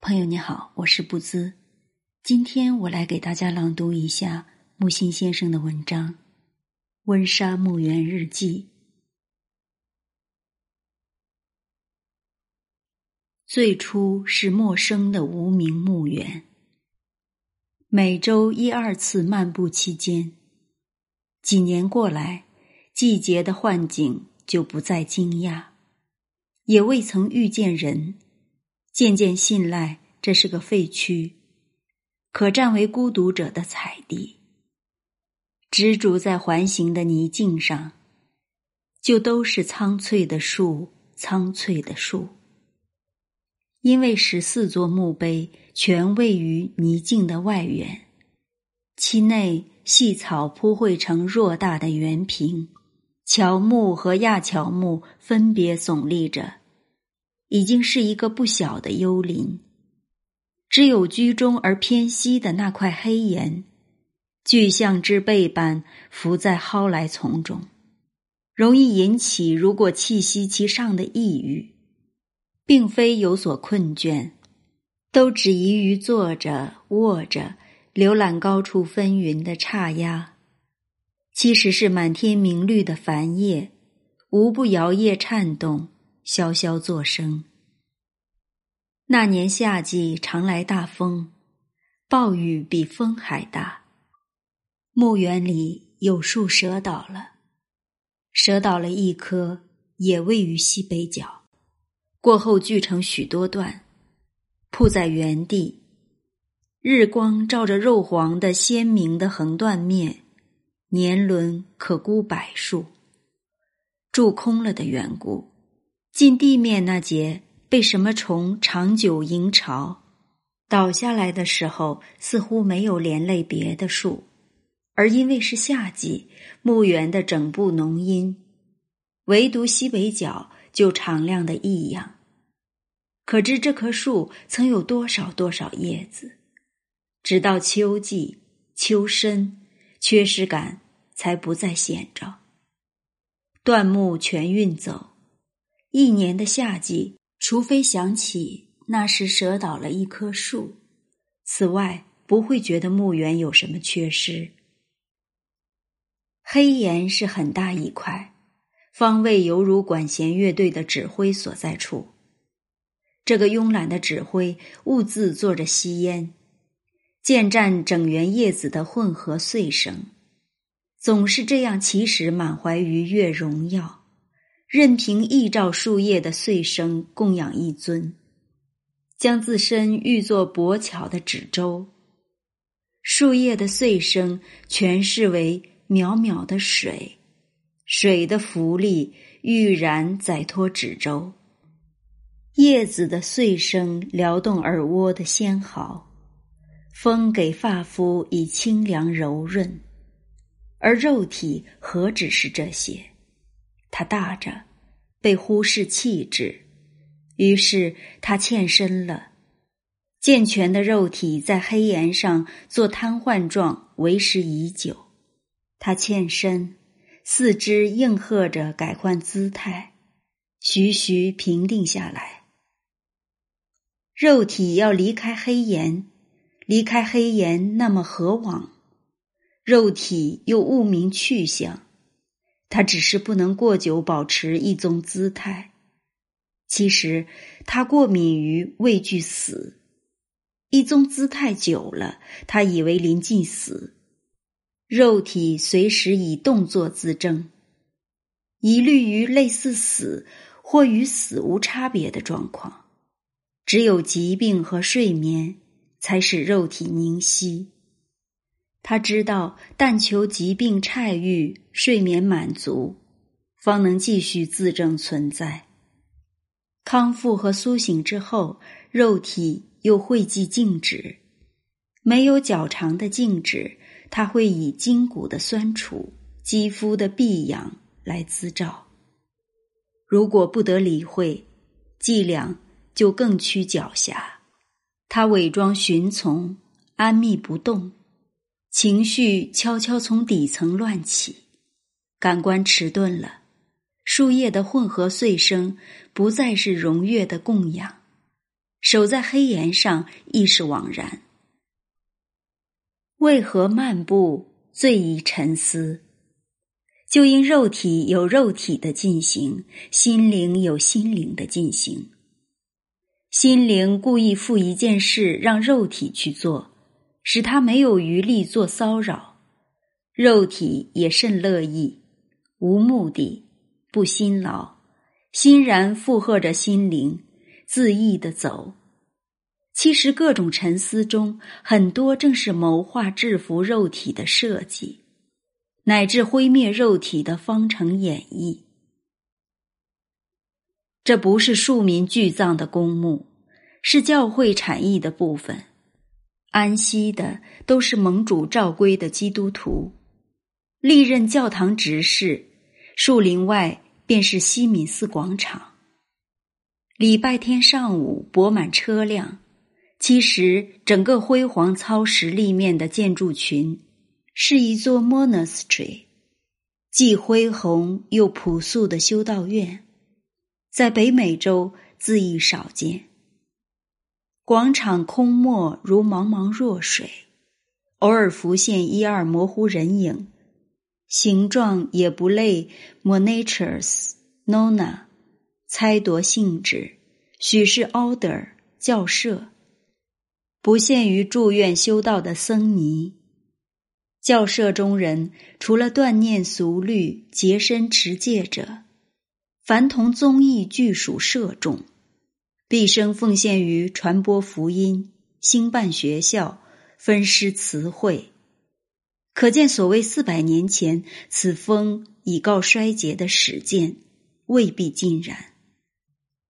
朋友你好，我是不兹。今天我来给大家朗读一下木心先生的文章《温莎墓园日记》。最初是陌生的无名墓园，每周一二次漫步期间，几年过来，季节的幻景就不再惊讶，也未曾遇见人。渐渐信赖，这是个废墟，可占为孤独者的彩地。执着在环形的泥径上，就都是苍翠的树，苍翠的树。因为十四座墓碑全位于泥径的外缘，其内细草铺绘成偌大的圆平，乔木和亚乔木分别耸立着。已经是一个不小的幽林，只有居中而偏西的那块黑岩，巨象之背般浮在蒿来丛中，容易引起如果气息其上的抑郁，并非有所困倦，都只宜于坐着、卧着，浏览高处纷纭的刹压，其实是满天明绿的繁叶，无不摇曳颤动。萧萧作声。那年夏季常来大风，暴雨比风还大。墓园里有树折倒了，折倒了一棵，也位于西北角。过后锯成许多段，铺在原地。日光照着肉黄的鲜明的横断面，年轮可估百数。蛀空了的缘故。近地面那节被什么虫长久营巢，倒下来的时候似乎没有连累别的树，而因为是夏季，墓园的整部浓阴，唯独西北角就敞亮的异样。可知这棵树曾有多少多少叶子，直到秋季秋深，缺失感才不再显着。断木全运走。一年的夏季，除非想起那时折倒了一棵树，此外不会觉得墓园有什么缺失。黑岩是很大一块，方位犹如管弦乐队的指挥所在处。这个慵懒的指挥兀自坐着吸烟，渐占整园叶子的混合碎声，总是这样，其实满怀愉悦荣耀。任凭依照树叶的碎声供养一尊，将自身喻作薄巧的纸舟。树叶的碎声诠释为渺渺的水，水的浮力欲然载脱纸舟。叶子的碎声撩动耳蜗的纤毫，风给发肤以清凉柔润，而肉体何止是这些？他大着，被忽视气质，于是他欠身了。健全的肉体在黑岩上做瘫痪状，为时已久。他欠身，四肢应和着改换姿态，徐徐平定下来。肉体要离开黑岩，离开黑岩，那么何往？肉体又悟明去向。他只是不能过久保持一种姿态，其实他过敏于畏惧死，一宗姿态久了，他以为临近死，肉体随时以动作自证，疑虑于类似死或与死无差别的状况，只有疾病和睡眠才使肉体凝息。他知道，但求疾病痊愈、睡眠满足，方能继续自证存在。康复和苏醒之后，肉体又会寂静止。没有较长的静止，它会以筋骨的酸楚、肌肤的闭痒来滋照。如果不得理会，伎俩就更趋狡黠。他伪装寻从，安谧不动。情绪悄悄从底层乱起，感官迟钝了，树叶的混合碎声不再是融悦的供养，守在黑岩上亦是枉然。为何漫步最宜沉思？就因肉体有肉体的进行，心灵有心灵的进行。心灵故意负一件事让肉体去做，使他没有余力做骚扰；肉体也甚乐意，无目的，不辛劳，欣然附和着心灵，恣意的走。其实各种沉思中，很多正是谋划制服肉体的设计。乃至毁灭肉体的方程演绎，这不是庶民聚葬的公墓，是教会产业的部分。安息的都是盟主召归的基督徒，历任教堂执事。树林外便是西敏寺广场。礼拜天上午泊满车辆，其实整个辉煌操石立面的建筑群。是一座 monastery，既恢宏又朴素的修道院，在北美洲自亦少见。广场空漠如茫茫弱水，偶尔浮现一二模糊人影，形状也不类 monatures。Nona 猜度性质，许是 order 教社，不限于住院修道的僧尼。教社中人，除了锻炼俗律、洁身持戒者，凡同宗义俱属社众，毕生奉献于传播福音、兴办学校、分施慈惠。可见，所谓四百年前此风已告衰竭的史见，未必尽然。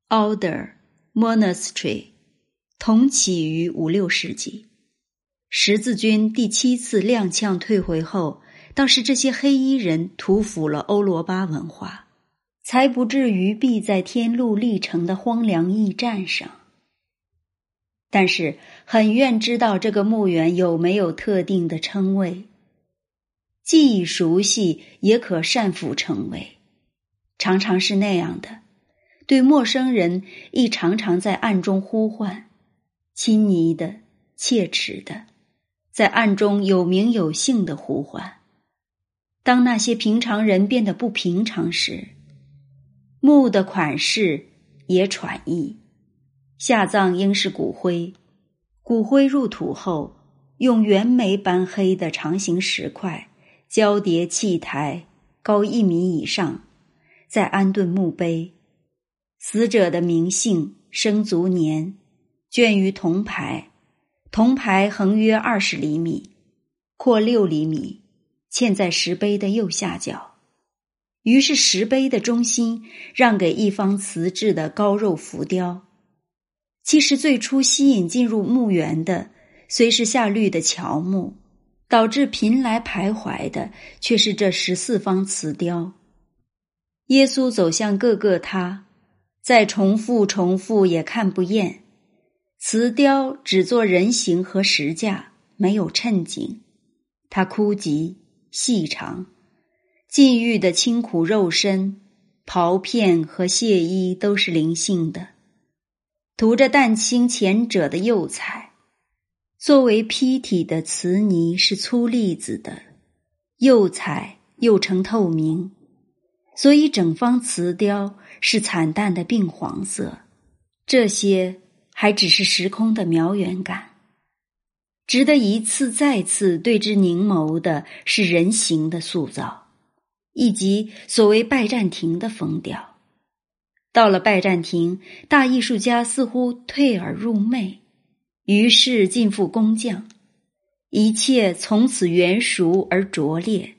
Order Monastery 同起于五六世纪。十字军第七次踉跄退回后，倒是这些黑衣人屠俘了欧罗巴文化，才不至于毙在天路历程的荒凉驿站上。但是，很愿知道这个墓园有没有特定的称谓，既熟悉，也可善辅称谓。常常是那样的，对陌生人亦常常在暗中呼唤，亲昵的、切齿的。在暗中有名有姓的呼唤。当那些平常人变得不平常时，墓的款式也喘意。下葬应是骨灰，骨灰入土后，用圆眉般黑的长形石块交叠砌台，高一米以上，再安顿墓碑，死者的名姓、生卒年，卷于铜牌。铜牌横约二十厘米，阔六厘米，嵌在石碑的右下角。于是石碑的中心让给一方瓷制的高肉浮雕。其实最初吸引进入墓园的，虽是下绿的乔木，导致频来徘徊的却是这十四方瓷雕。耶稣走向各个他，再重复重复也看不厌。瓷雕只做人形和石架，没有衬景。它枯极细长，禁欲的清苦肉身、袍片和亵衣都是灵性的，涂着淡青前者的釉彩。作为坯体的瓷泥是粗粒子的，釉彩又呈透明，所以整方瓷雕是惨淡的病黄色。这些。还只是时空的渺远感，值得一次再次对之凝眸的是人形的塑造，以及所谓拜占庭的风调。到了拜占庭，大艺术家似乎退而入魅，于是尽付工匠，一切从此圆熟而拙劣，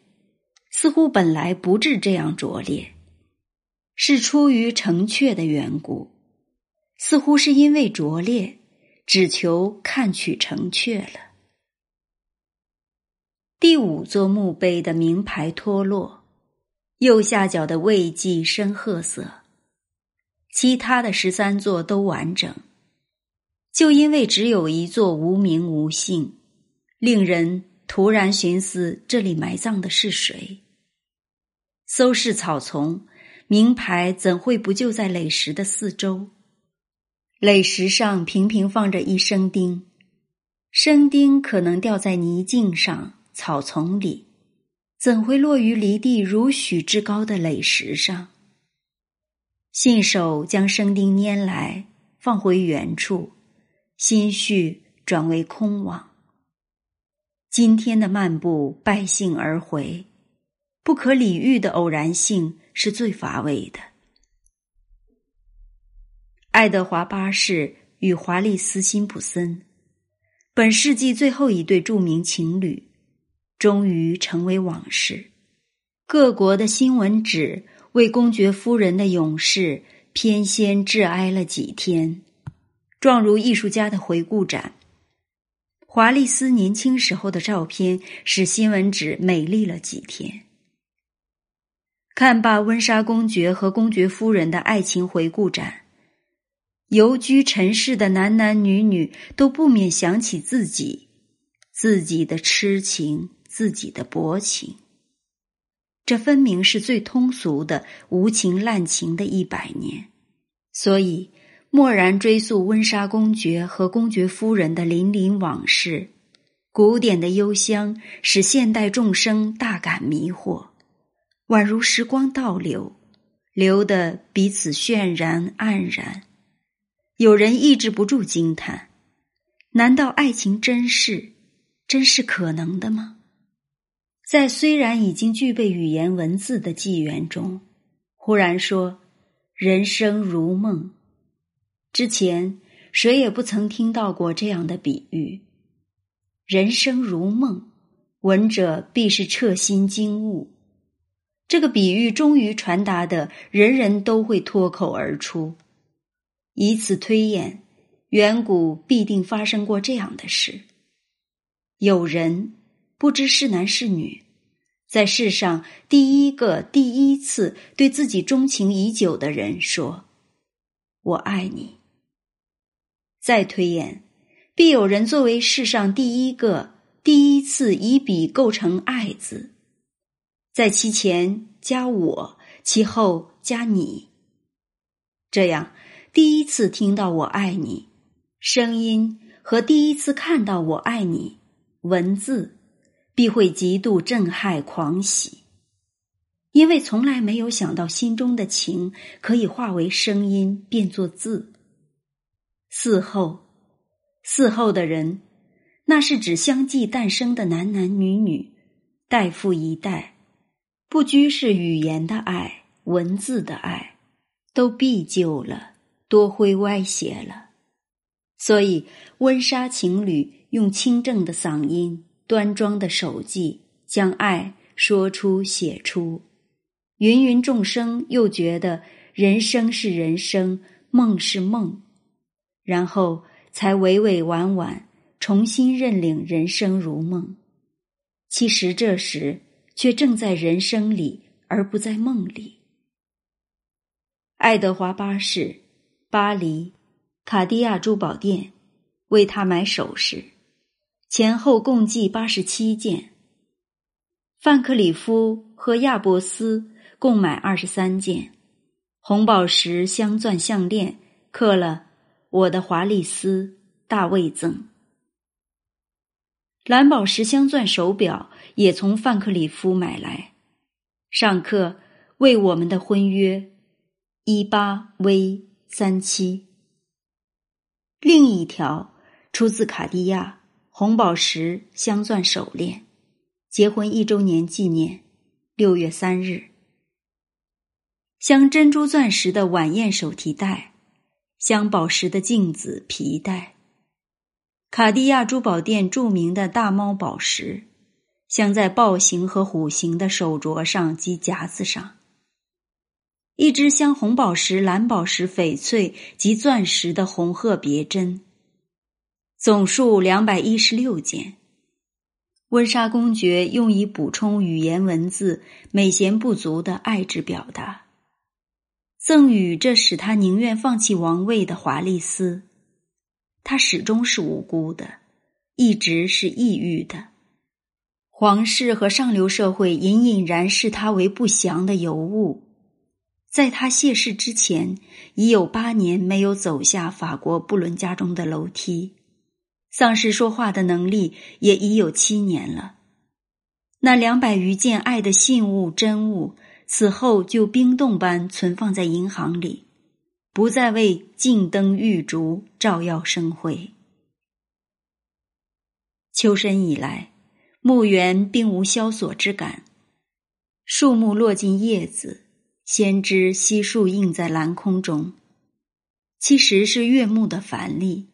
似乎本来不至这样拙劣，是出于成阙的缘故。似乎是因为拙劣，只求看取成阙了。第五座墓碑的名牌脱落，右下角的位记深褐色，其他的十三座都完整。就因为只有一座无名无姓，令人突然寻思：这里埋葬的是谁？搜视草丛，名牌怎会不就在垒石的四周？垒石上平平放着一生钉，生钉可能掉在泥径上、草丛里，怎会落于离地如许之高的垒石上？信手将生钉拈来，放回原处，心绪转为空往。今天的漫步败兴而回，不可理喻的偶然性是最乏味的。爱德华八世与华丽斯辛普森，本世纪最后一对著名情侣，终于成为往事。各国的新闻纸为公爵夫人的勇士偏先致哀了几天，状如艺术家的回顾展。华丽丝年轻时候的照片使新闻纸美丽了几天。看罢温莎公爵和公爵夫人的爱情回顾展，游居尘世的男男女女都不免想起自己，自己的痴情，自己的薄情。这分明是最通俗的无情滥情的一百年，所以。蓦然追溯温莎公爵和公爵夫人的林林往事，古典的幽香使现代众生大感迷惑，宛如时光倒流，流得彼此渲然黯然。有人抑制不住惊叹：难道爱情真是，真是可能的吗？在虽然已经具备语言文字的纪元中，忽然说：“人生如梦。”之前谁也不曾听到过这样的比喻。人生如梦，闻者必是彻心惊悟。这个比喻终于传达的，人人都会脱口而出。以此推演，远古必定发生过这样的事：有人不知是男是女，在世上第一个第一次对自己钟情已久的人说：“我爱你。”再推演，必有人作为世上第一个、第一次以笔构成“爱”字，在其前加我，其后加你。这样，第一次听到“我爱你”声音和第一次看到“我爱你”文字，必会极度震撼、狂喜，因为从来没有想到心中的情可以化为声音，变作字。嗣后，嗣后的人，那是指相继诞生的男男女女，代父一代，不拘是语言的爱、文字的爱，都必旧了，多灰歪斜了。所以，温莎情侣用清正的嗓音、端庄的手迹，将爱说出、写出。芸芸众生又觉得人生是人生，梦是梦。然后才委委婉婉重新认领人生如梦，其实这时却正在人生里，而不在梦里。爱德华八世，巴黎，卡地亚珠宝店，为他买首饰，前后共计八十七件。范克里夫和亚伯斯共买二十三件，红宝石镶钻项链刻了。我的华丽丝，大卫赠。蓝宝石镶钻手表也从范克里夫买来，上刻为我们的婚约，一八 V 三七。另一条出自卡地亚红宝石镶钻手链，结婚一周年纪念，六月三日。镶珍珠钻石的晚宴手提袋。镶宝石的镜子、皮带，卡地亚珠宝店著名的大猫宝石，镶在豹形和虎形的手镯上及夹子上。一只镶红宝石、蓝宝石、翡翠及钻石的红鹤别针，总数两百一十六件。温莎公爵用以补充语言文字美贤不足的爱之表达。赠予这使他宁愿放弃王位的华丽丝，他始终是无辜的，一直是抑郁的。皇室和上流社会隐隐然视他为不祥的尤物，在他谢世之前，已有八年没有走下法国布伦家中的楼梯，丧失说话的能力也已有七年了。那两百余件爱的信物真物，此后就冰冻般存放在银行里，不再为镜灯玉烛照耀生辉。秋深以来，墓园并无萧索之感，树木落尽叶子，先知悉数映在蓝空中。其实是月木的繁丽，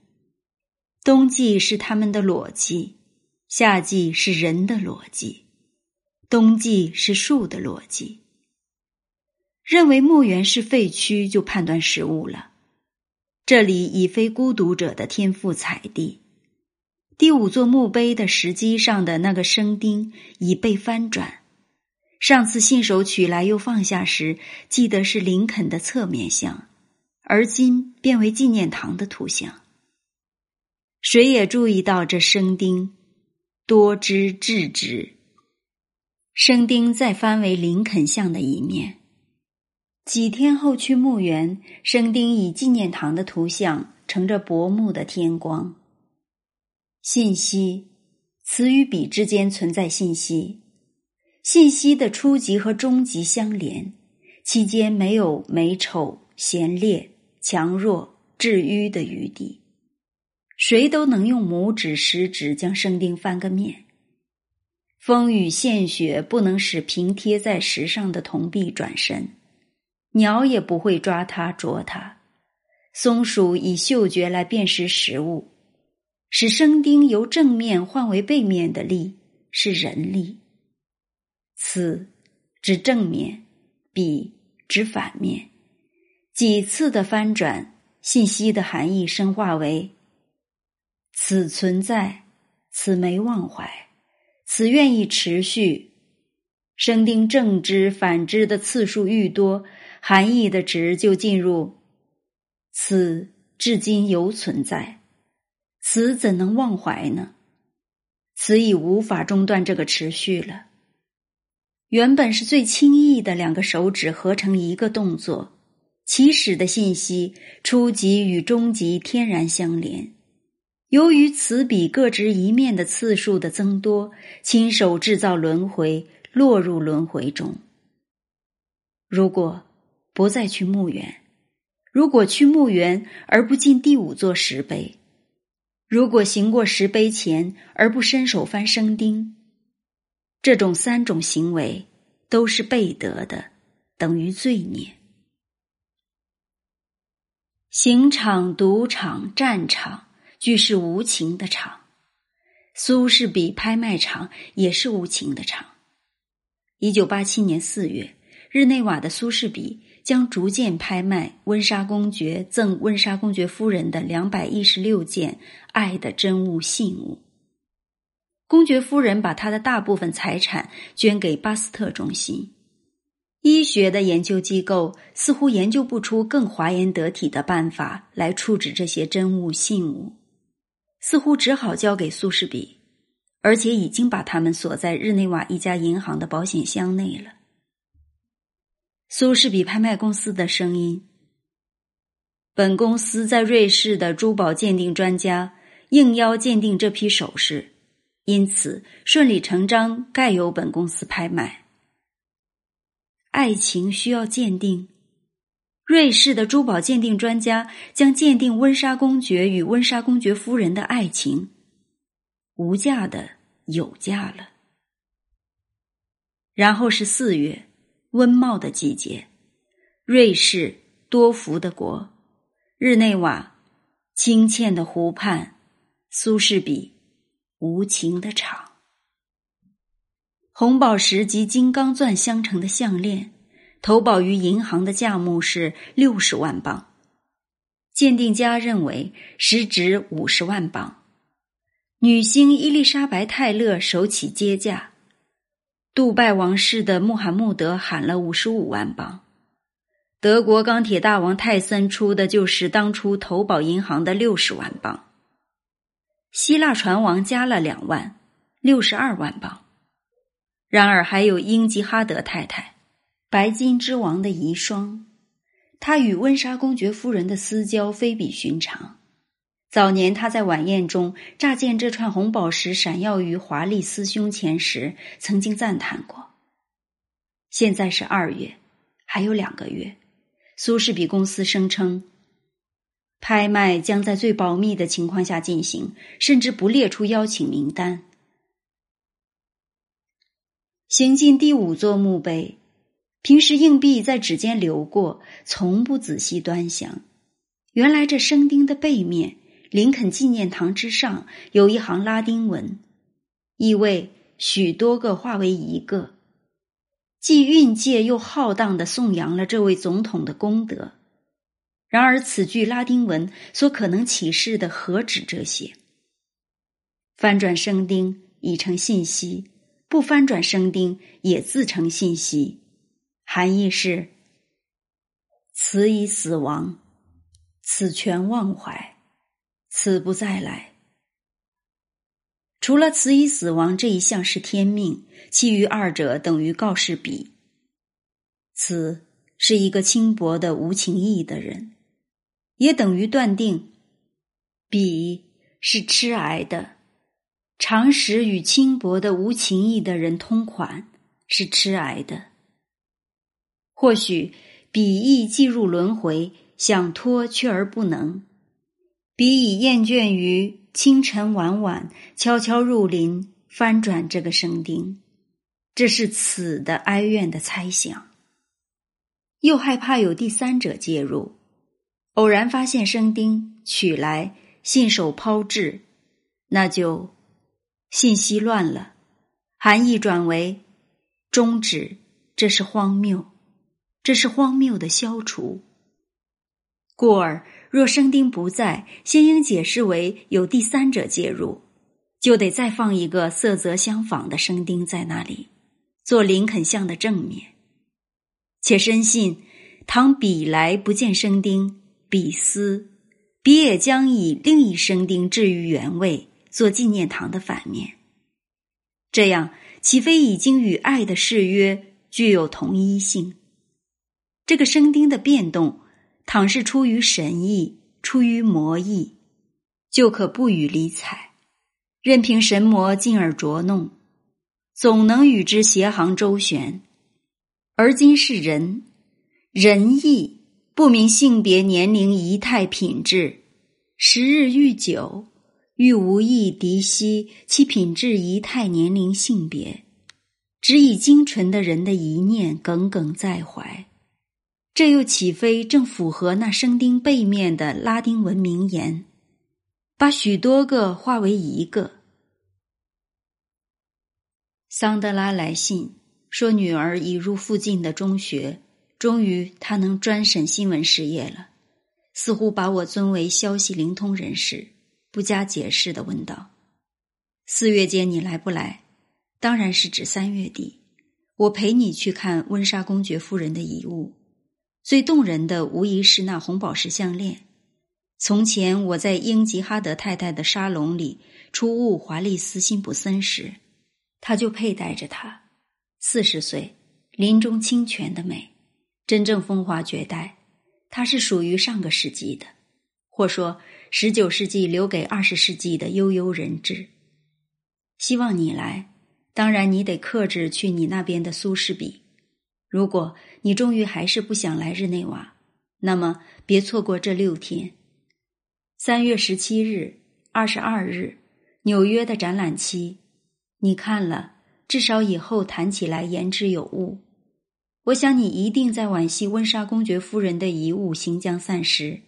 冬季是他们的裸季，夏季是人的裸季。冬季是树的逻辑。认为墓园是废墟，就判断失误了。这里已非孤独者的天赋采地。第五座墓碑的石基上的那个生钉已被翻转。上次信手取来又放下时，记得是林肯的侧面像，而今变为纪念堂的图像。谁也注意到这生丁多枝质直。生丁再翻为林肯像的一面。几天后去墓园，生丁以纪念堂的图像乘着薄暮的天光。信息，词与笔之间存在信息，信息的初级和终极相连，期间没有美丑、贤劣、强弱、至愚的余地。谁都能用拇指、食指将生钉翻个面。风雨献血不能使平贴在石上的铜币转身，鸟也不会抓它啄它。松鼠以嗅觉来辨识食物，使生钉由正面换为背面的力是人力。此指正面，彼指反面。几次的翻转，信息的含义深化为：此存在，此没忘怀。此愿意持续，生丁正之反之的次数愈多，含义的值就进入。此至今犹存在，此怎能忘怀呢？此已无法中断这个持续了。原本是最轻易的两个手指合成一个动作，起始的信息初级与终极天然相连。由于此笔各执一面的次数的增多，亲手制造轮回，落入轮回中。如果不再去墓园，如果去墓园而不进第五座石碑，如果行过石碑前而不伸手翻生钉，这种三种行为都是背德的，等于罪孽。刑场、赌场、战场。俱是无情的场，苏士比拍卖场也是无情的场。一九八七年四月，日内瓦的苏士比将逐渐拍卖温莎公爵赠温莎公爵夫人的两百一十六件爱的真物信物。公爵夫人把她的大部分财产捐给巴斯特中心。医学的研究机构似乎研究不出更华严得体的办法来处置这些真物信物。似乎只好交给苏士比，而且已经把他们锁在日内瓦一家银行的保险箱内了。苏士比拍卖公司的声音：本公司在瑞士的珠宝鉴定专家应邀鉴定这批首饰，因此顺理成章盖由本公司拍卖。爱情需要鉴定。瑞士的珠宝鉴定专家将鉴定温莎公爵与温莎公爵夫人的爱情，无价的有价了。然后是四月，温茂的季节，瑞士多福的国，日内瓦清浅的湖畔，苏士比无情的场，红宝石及金刚钻相成的项链。投保于银行的价目是六十万镑，鉴定家认为实值五十万镑。女星伊丽莎白·泰勒首起接价，杜拜王室的穆罕默德喊了五十五万镑，德国钢铁大王泰森出的就是当初投保银行的六十万镑，希腊船王加了两万，六十二万镑。然而还有英吉哈德太太。白金之王的遗孀他与温莎公爵夫人的私交非比寻常。早年他在晚宴中乍见这串红宝石闪耀于华丽丝胸前时，曾经赞叹过。现在是二月，还有两个月。苏士比公司声称，拍卖将在最保密的情况下进行，甚至不列出邀请名单。行进第五座墓碑，平时硬币在指尖流过，从不仔细端详。原来这生钉的背面。林肯纪念堂之上有一行拉丁文，意味许多个化为一个，既蕴藉又浩荡的颂扬了这位总统的功德。然而，此句拉丁文所可能启示的何止这些？翻转生丁已成信息，不翻转生丁也自成信息，含义是：此已死亡，此全忘怀。此不再来。除了“此已死亡”这一项是天命，其余二者等于告示彼。此是一个轻薄的无情义的人，也等于断定彼是痴癌的。常识与轻薄的无情义的人通款是痴癌的。或许彼亦既入轮回，想脱却而不能。彼已厌倦于清晨晚晚悄悄入林翻转这个生丁，这是此的哀怨的猜想。又害怕有第三者介入，偶然发现生丁取来信手抛掷，那就信息乱了，含义转为终止。这是荒谬，这是荒谬的消除。故而。若生丁不在，先应解释为有第三者介入，就得再放一个色泽相仿的生丁在那里，做林肯像的正面。且深信，倘彼来不见生丁，彼思，彼也将以另一生丁置于原位，做纪念堂的反面。这样，岂非已经与爱的誓约具有同一性？这个生丁的变动。倘是出于神意，出于魔意，就可不予理睬，任凭神魔进而捉弄，总能与之协行周旋。而今是人，仁义不明性别、年龄、仪态、品质，时日愈久，愈无意敌息其品质、仪态、年龄、性别，只以精纯的人的一念耿耿在怀。这又岂非正符合那生丁背面的拉丁文名言，把许多个化为一个？桑德拉来信说，女儿已入附近的中学，终于她能专审新闻事业了。似乎把我尊为消息灵通人士，不加解释的问道：“四月间你来不来？当然是指三月底，我陪你去看温莎公爵夫人的遗物。”最动人的无疑是那红宝石项链。从前我在英吉哈德太太的沙龙里初晤华丽斯辛普森时，她就佩戴着它。四十岁，林中清泉的美，真正风华绝代。它是属于上个世纪的，或说十九世纪留给二十世纪的悠悠人质。希望你来，当然你得克制去你那边的苏士比。如果你终于还是不想来日内瓦，那么别错过这六天：三月十七日、二十二日，纽约的展览期。你看了，至少以后谈起来言之有物。我想你一定在惋惜温莎公爵夫人的遗物行将散失，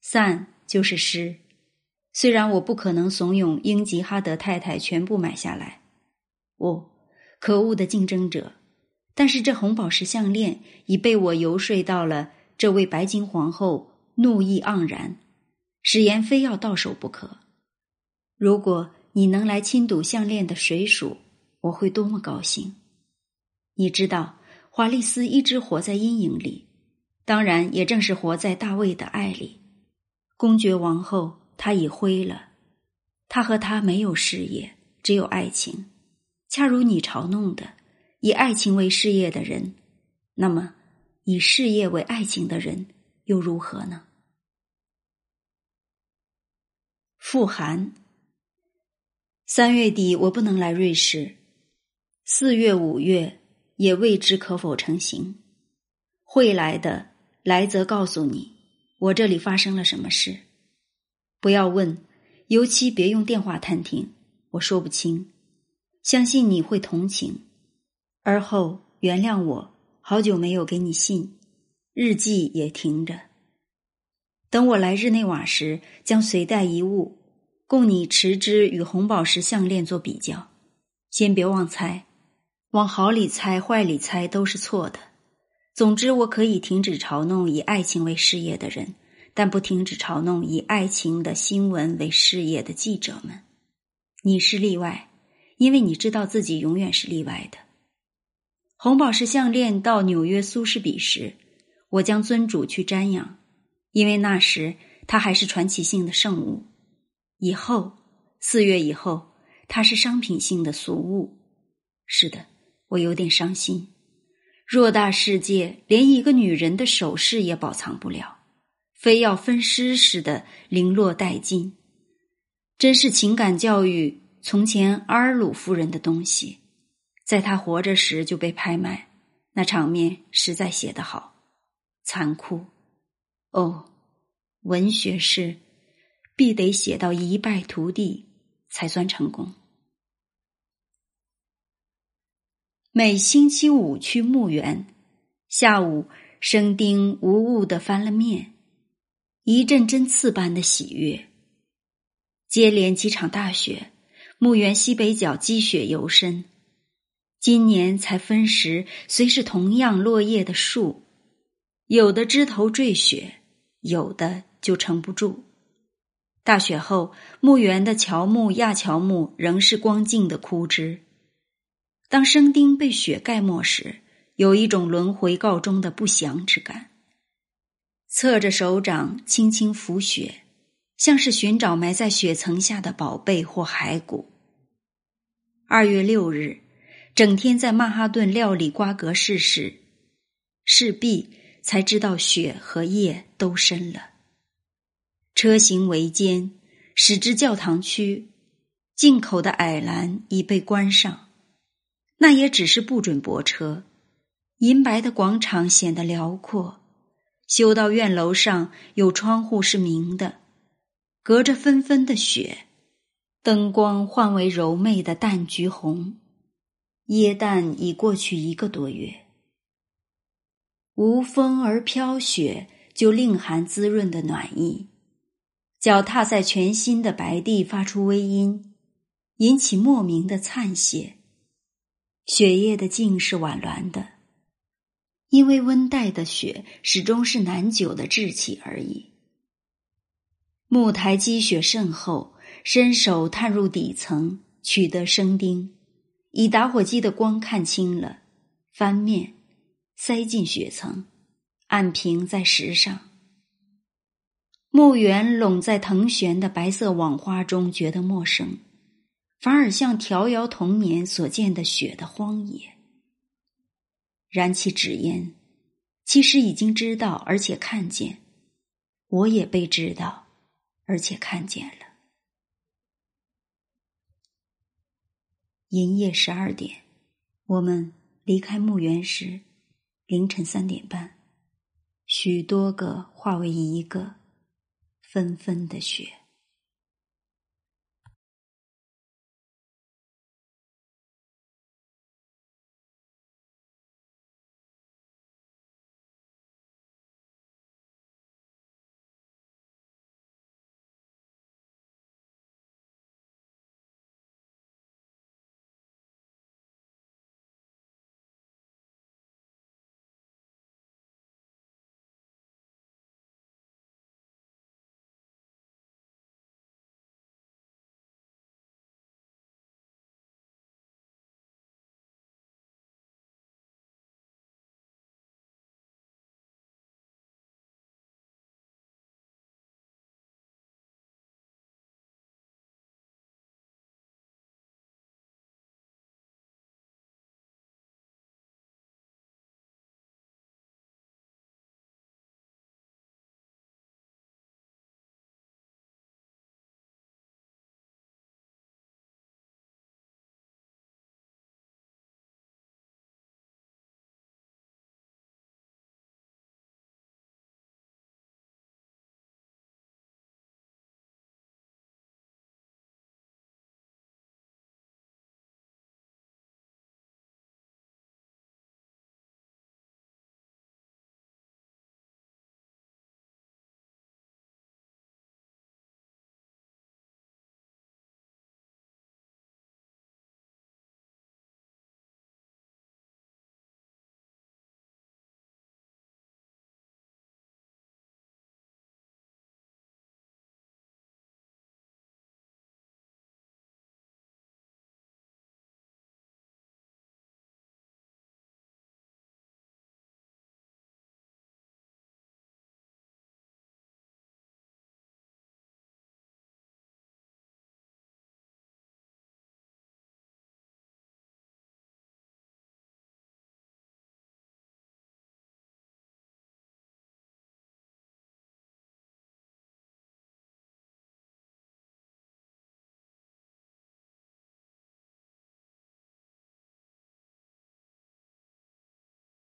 散就是失。虽然我不可能怂恿英吉哈德太太全部买下来，哦，可恶的竞争者！但是这红宝石项链已被我游说到了这位白金皇后怒意盎然，誓言非要到手不可。如果你能来亲睹项链的水属，我会多么高兴！你知道，华丽丝一直活在阴影里，当然也正是活在大卫的爱里。公爵王后她已灰了，他和他没有事业，只有爱情，恰如你嘲弄的。以爱情为事业的人，那么以事业为爱情的人又如何呢？复寒。三月底我不能来瑞士，四月、五月也未知可否成行。会来的，来则告诉你，我这里发生了什么事。不要问，尤其别用电话探听，我说不清。相信你会同情，而后原谅我，好久没有给你信，日记也停着。等我来日内瓦时，将随带一物，供你持之与红宝石项链做比较。先别妄猜，往好里猜、坏里猜都是错的。总之，我可以停止嘲弄以爱情为事业的人，但不停止嘲弄以爱情的新闻为事业的记者们。你是例外，因为你知道自己永远是例外的。红宝石项链到纽约苏士比时，我将尊主去瞻仰。因为那时它还是传奇性的圣物，以后四月以后，它是商品性的俗物。是的，我有点伤心。偌大世界，连一个女人的首饰也保藏不了，非要分尸似的零落殆尽。真是情感教育从前阿尔鲁夫人的东西，在他活着时就被拍卖，那场面实在写得好，残酷。哦，文学是必得写到一败涂地才算成功。每星期五去墓园，下午生丁无误的翻了面，一阵针刺般的喜悦。接连几场大雪，墓园西北角积雪尤深。今年才分时，虽是同样落叶的树，有的枝头坠雪。有的就撑不住。大雪后，墓园的乔木、亚乔木仍是光净的枯枝。当生丁被雪盖没时，有一种轮回告终的不祥之感。侧着手掌轻轻拂雪，像是寻找埋在雪层下的宝贝或骸骨。二月六日，整天在曼哈顿料理瓜格式时，势必。才知道雪和夜都深了。车行维艰，驶至教堂区，进口的矮栏已被关上，那也只是不准泊车。银白的广场显得辽阔，修道院楼上有窗户是明的，隔着纷纷的雪，灯光换为柔媚的淡橘红。耶诞已过去一个多月。无风而飘雪，就令寒滋润的暖意。脚踏在全新的白地，发出微音，引起莫名的灿谢。雪夜的静是婉鸾的，因为温带的雪始终是难久的稚气而已。木台积雪甚厚，伸手探入底层，取得生钉，以打火机的光看清了，翻面。塞进雪层，按平在石上。墓园拢在藤旋的白色网花中，觉得陌生，反而像调遥童年所见的雪的荒野。燃起纸烟，其实已经知道，而且看见。我也被知道，而且看见了。银夜十二点，我们离开墓园时。凌晨三点半，许多个化为一个纷纷的雪。